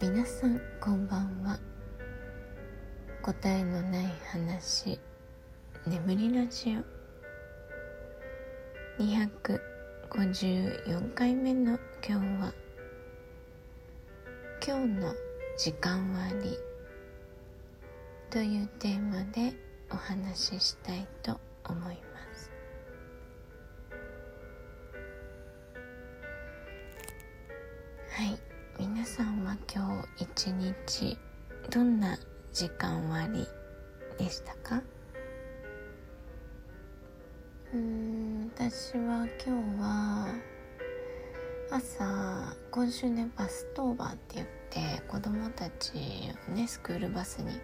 皆さんこんばんは。答えのない話眠りラジオ。254回目の今日は今日の時間割というテーマでお話ししたいと思います。今日一日どんな時間割でしたか？うん私は今日は朝今週ねバス当番って言って子供たちをねスクールバスに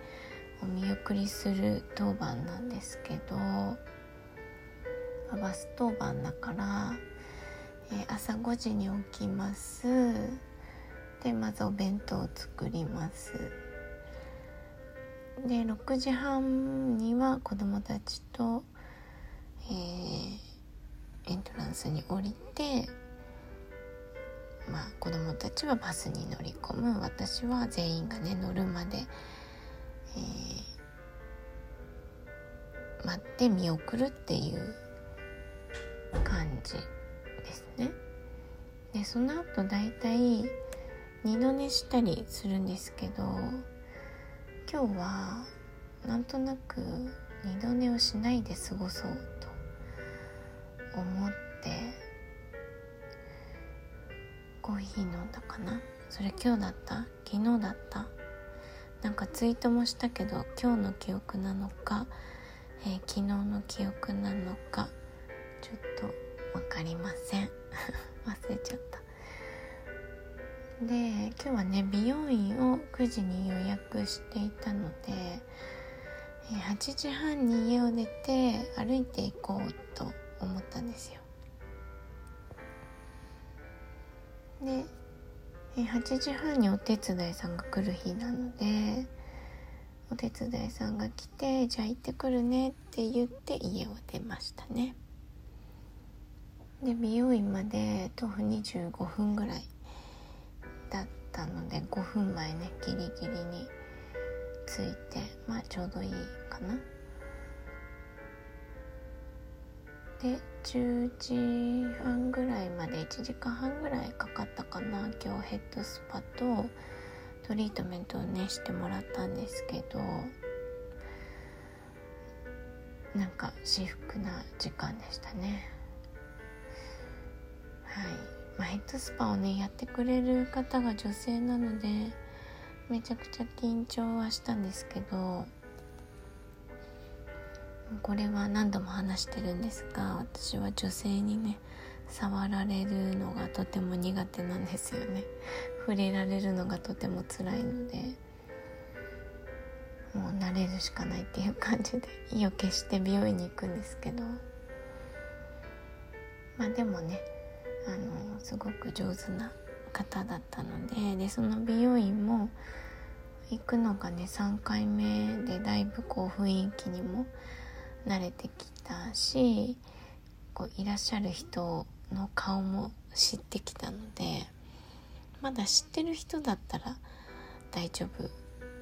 お見送りする当番なんですけどバス当番だから、えー、朝5時に起きます。でまずお弁当を作りますで6時半には子供たちと、えー、エントランスに降りてまあ子供たちはバスに乗り込む私は全員がね乗るまで、えー、待って見送るっていう感じですね。でその後だいたい二度寝したりするんですけど今日はなんとなく二度寝をしないで過ごそうと思ってコーヒー飲んだかな？それ今日だった？昨日だった？なんかツイートもしたけど今日の記憶なのか、えー、昨日の記憶なのかちょっと分かりません。忘れちゃった。で今日はね美容院を9時に予約していたので8時半に家を出て歩いていこうと思ったんですよ。で8時半にお手伝いさんが来る日なのでお手伝いさんが来て「じゃあ行ってくるね」って言って家を出ましたね。で美容院まで徒歩25分ぐらいだったので5分前ねギリギリに着いてまあちょうどいいかな。で10時半ぐらいまで1時間半ぐらいかかったかな今日ヘッドスパとトリートメントをねしてもらったんですけどなんか至福な時間でしたね。はいまあ、ヘッドスパをねやってくれる方が女性なのでめちゃくちゃ緊張はしたんですけどこれは何度も話してるんですが私は女性にね触られるのがとても苦手なんですよね。触れられるのがとても辛いのでもう慣れるしかないっていう感じで意を決して美容院に行くんですけど。まあでもねあのすごく上手な方だったのででその美容院も行くのがね3回目でだいぶこう雰囲気にも慣れてきたしこういらっしゃる人の顔も知ってきたのでまだ知ってる人だったら大丈夫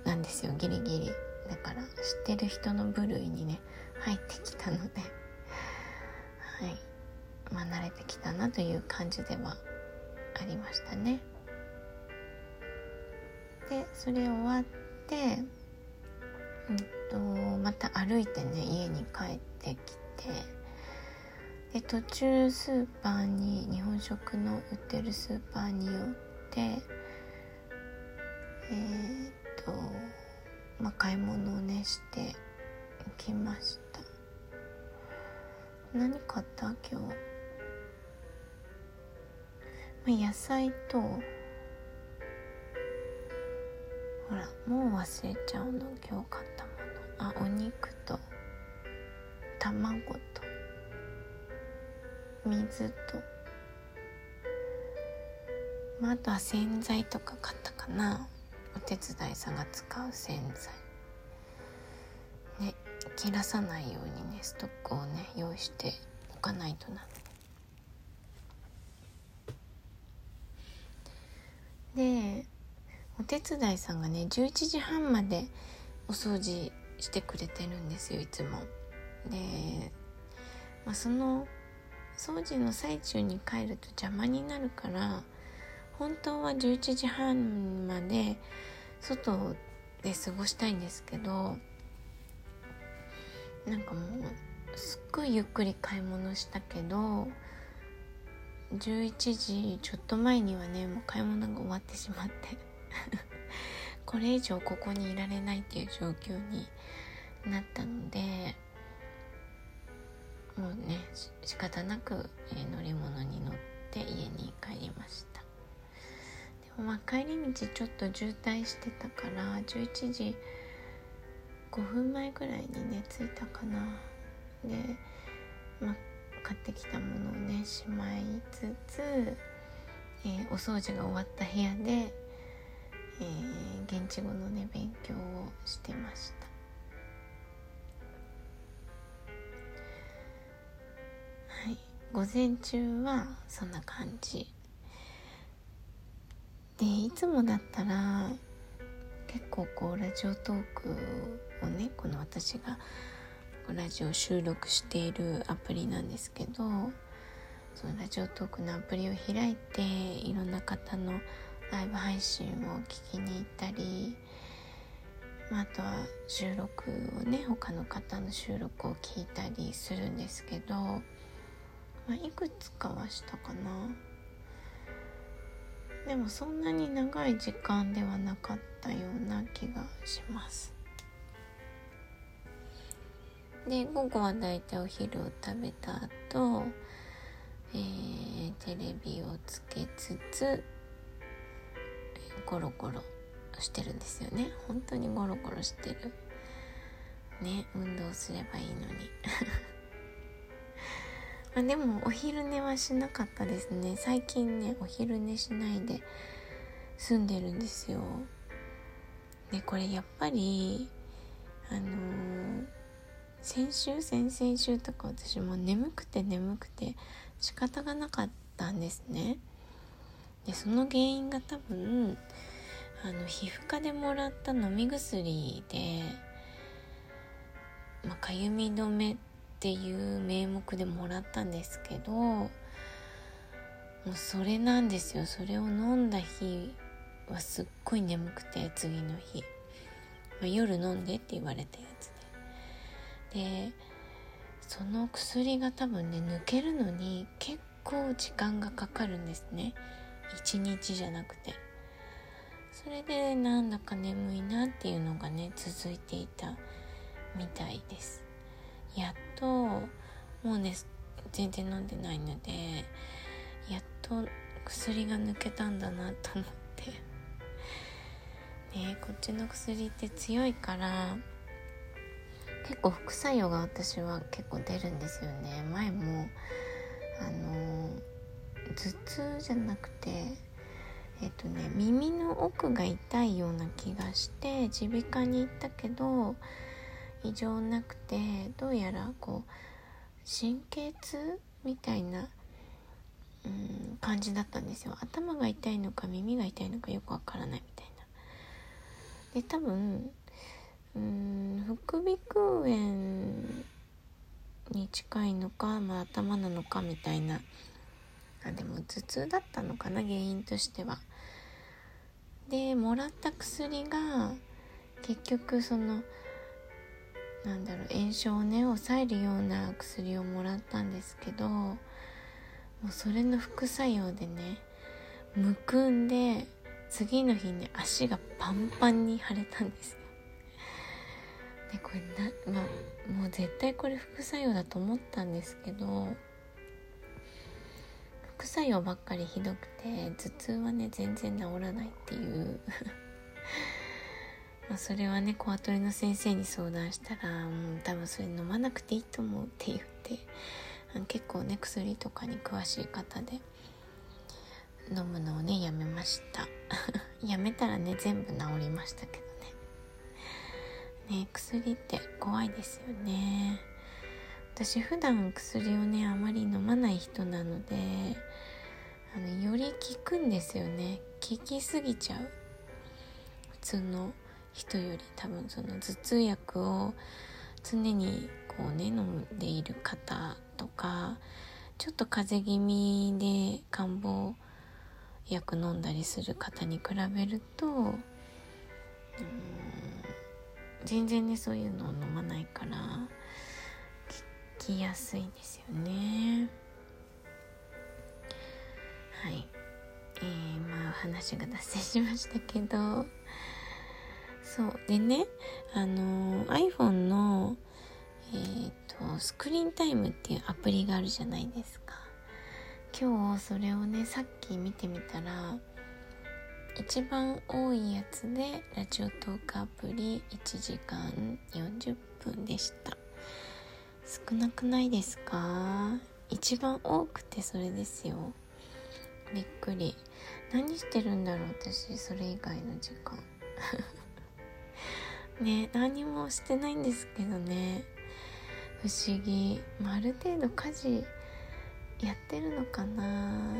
なんですよ。ギリギリ。だから知ってる人の部類にね入ってきたので。はい。まあ、慣れてきたなという感じではありましたね。でそれ終わって、うんと、また歩いてね家に帰ってきてで途中スーパーに日本食の売ってるスーパーに寄ってえー、っと、まあ、買い物をねしてきました。何買った？今日。野菜とほらもう忘れちゃうの今日買ったもの。あお肉と卵と水と、まあ、あとは洗剤とか買ったかな。お手伝いさんが使う洗剤。ね切らさないようにねストックをね用意しておかないとな。でお手伝いさんがね11時半までお掃除してくれてるんですよいつも。で、まあ、その掃除の最中に帰ると邪魔になるから本当は11時半まで外で過ごしたいんですけどなんかもうすっごいゆっくり買い物したけど11時ちょっと前にはねもう買い物が終わってしまって。これ以上ここにいられないっていう状況になったのでもうね仕方なく、えー、乗り物に乗って家に帰りました。でもまあ帰り道ちょっと渋滞してたから11時5分前ぐらいにね着いたかな。でまあ買ってきたものをねしまいつつ、えー、お掃除が終わった部屋で、えー、現地語のね勉強をしてました。はい。午前中はそんな感じ。でいつもだったら結構こうラジオトークをねこの私がラジオ収録しているアプリなんですけどそのラジオトークのアプリを開いていろんな方のライブ配信を聞きに行ったり、まあ、あとは収録をね他の方の収録を聞いたりするんですけど、まあ、いくつかはしたかな。でもそんなに長い時間ではなかったような気がします。で午後はだいたいお昼を食べた後、えー、テレビをつけつつゴロゴロしてるんですよね。本当にゴロゴロしてる。ね運動すればいいのに。まあでもお昼寝はしなかったですね。最近ねお昼寝しないで住んでるんですよ。でこれやっぱりあのー先週先々週とか私も眠くて眠くて仕方がなかったんですね。でその原因が多分あの皮膚科でもらった飲み薬で、まあ、かゆみ止めっていう名目でもらったんですけどもうそれなんですよ。それを飲んだ日はすっごい眠くて次の日、まあ、夜飲んでって言われたやつでその薬が多分ね抜けるのに結構時間がかかるんですね。一日じゃなくて。それでなんだか眠いなっていうのがね続いていたみたいです。やっともうね全然飲んでないのでやっと薬が抜けたんだなと思って。ねこっちの薬って強いから結構副作用が私は結構出るんですよね。前もあの頭痛じゃなくてえっとね耳の奥が痛いような気がして耳鼻科に行ったけど異常なくてどうやらこう神経痛みたいな、うん、感じだったんですよ。頭が痛いのか耳が痛いのかよくわからないみたいな。で多分うん副鼻腔炎に近いのか、まあ、頭なのかみたいなあでも頭痛だったのかな原因としては。でもらった薬が結局そのなんだろう炎症をね抑えるような薬をもらったんですけどもうそれの副作用でねむくんで次の日ね足がパンパンに腫れたんですでこれなまあもう絶対これ副作用だと思ったんですけど副作用ばっかりひどくて頭痛はね全然治らないっていう。まそれはねコアトレの先生に相談したらもう多分それ飲まなくていいと思うって言って結構ね薬とかに詳しい方で飲むのをねやめました。やめたらね全部治りましたけど。ね薬って怖いですよね。私普段薬をねあまり飲まない人なのであのより効くんですよね。効きすぎちゃう。普通の人より多分その頭痛薬を常にこうね飲んでいる方とかちょっと風邪気味で漢方薬飲んだりする方に比べるとうん全然ねそういうのを飲まないから聞きやすいんですよね。はい。えー、まあ話が脱線しましたけど。そう。でねあの iPhone のえっ、ー、とスクリーンタイムっていうアプリがあるじゃないですか。今日それをねさっき見てみたら一番多いやつでラジオトークアプリ1時間40分でした。少なくないですか？一番多くてそれですよ。びっくり。何してるんだろう？私それ以外の時間。ね何もしてないんですけどね。不思議、まあ、ある程度家事やってるのかな。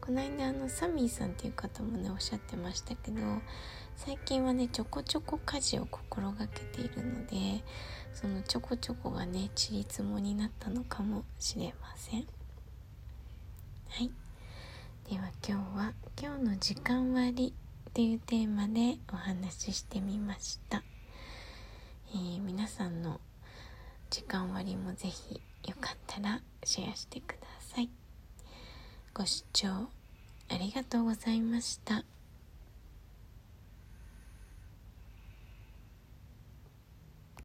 この間あのサミーさんっていう方もねおっしゃってましたけど最近はねちょこちょこ家事を心がけているのでそのちょこちょこがねちりつもになったのかもしれません。はい。では今日は「今日の時間割」っていうテーマでお話ししてみました、えー、皆さんの時間割もぜひよかったらシェアしてください。ご視聴ありがとうございました。